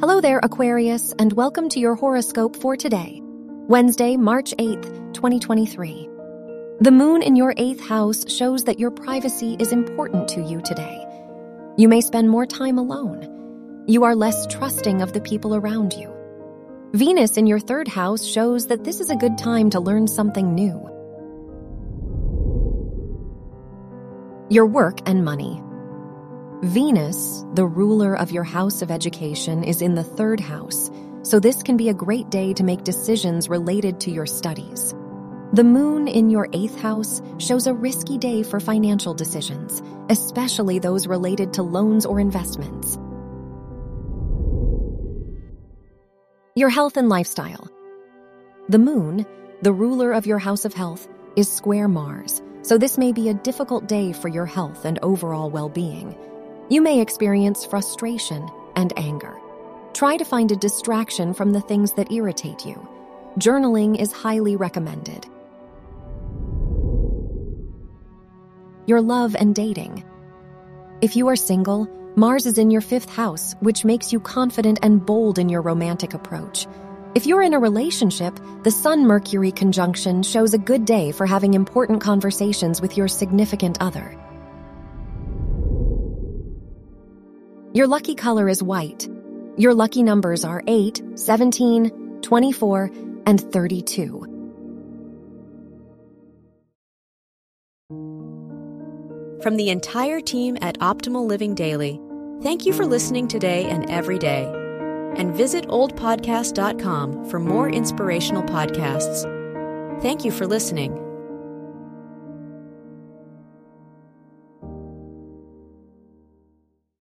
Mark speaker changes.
Speaker 1: Hello there, Aquarius, and welcome to your horoscope for today, Wednesday, March 8th, 2023. The moon in your eighth house shows that your privacy is important to you today. You may spend more time alone. You are less trusting of the people around you. Venus in your third house shows that this is a good time to learn something new. Your work and money. Venus, the ruler of your house of education, is in the third house, so this can be a great day to make decisions related to your studies. The moon in your eighth house shows a risky day for financial decisions, especially those related to loans or investments. Your health and lifestyle. The moon, the ruler of your house of health, is square Mars, so this may be a difficult day for your health and overall well being. You may experience frustration and anger. Try to find a distraction from the things that irritate you. Journaling is highly recommended. Your love and dating. If you are single, Mars is in your fifth house, which makes you confident and bold in your romantic approach. If you're in a relationship, the Sun Mercury conjunction shows a good day for having important conversations with your significant other. Your lucky color is white. Your lucky numbers are 8, 17, 24, and 32.
Speaker 2: From the entire team at Optimal Living Daily, thank you for listening today and every day. And visit oldpodcast.com for more inspirational podcasts. Thank you for listening.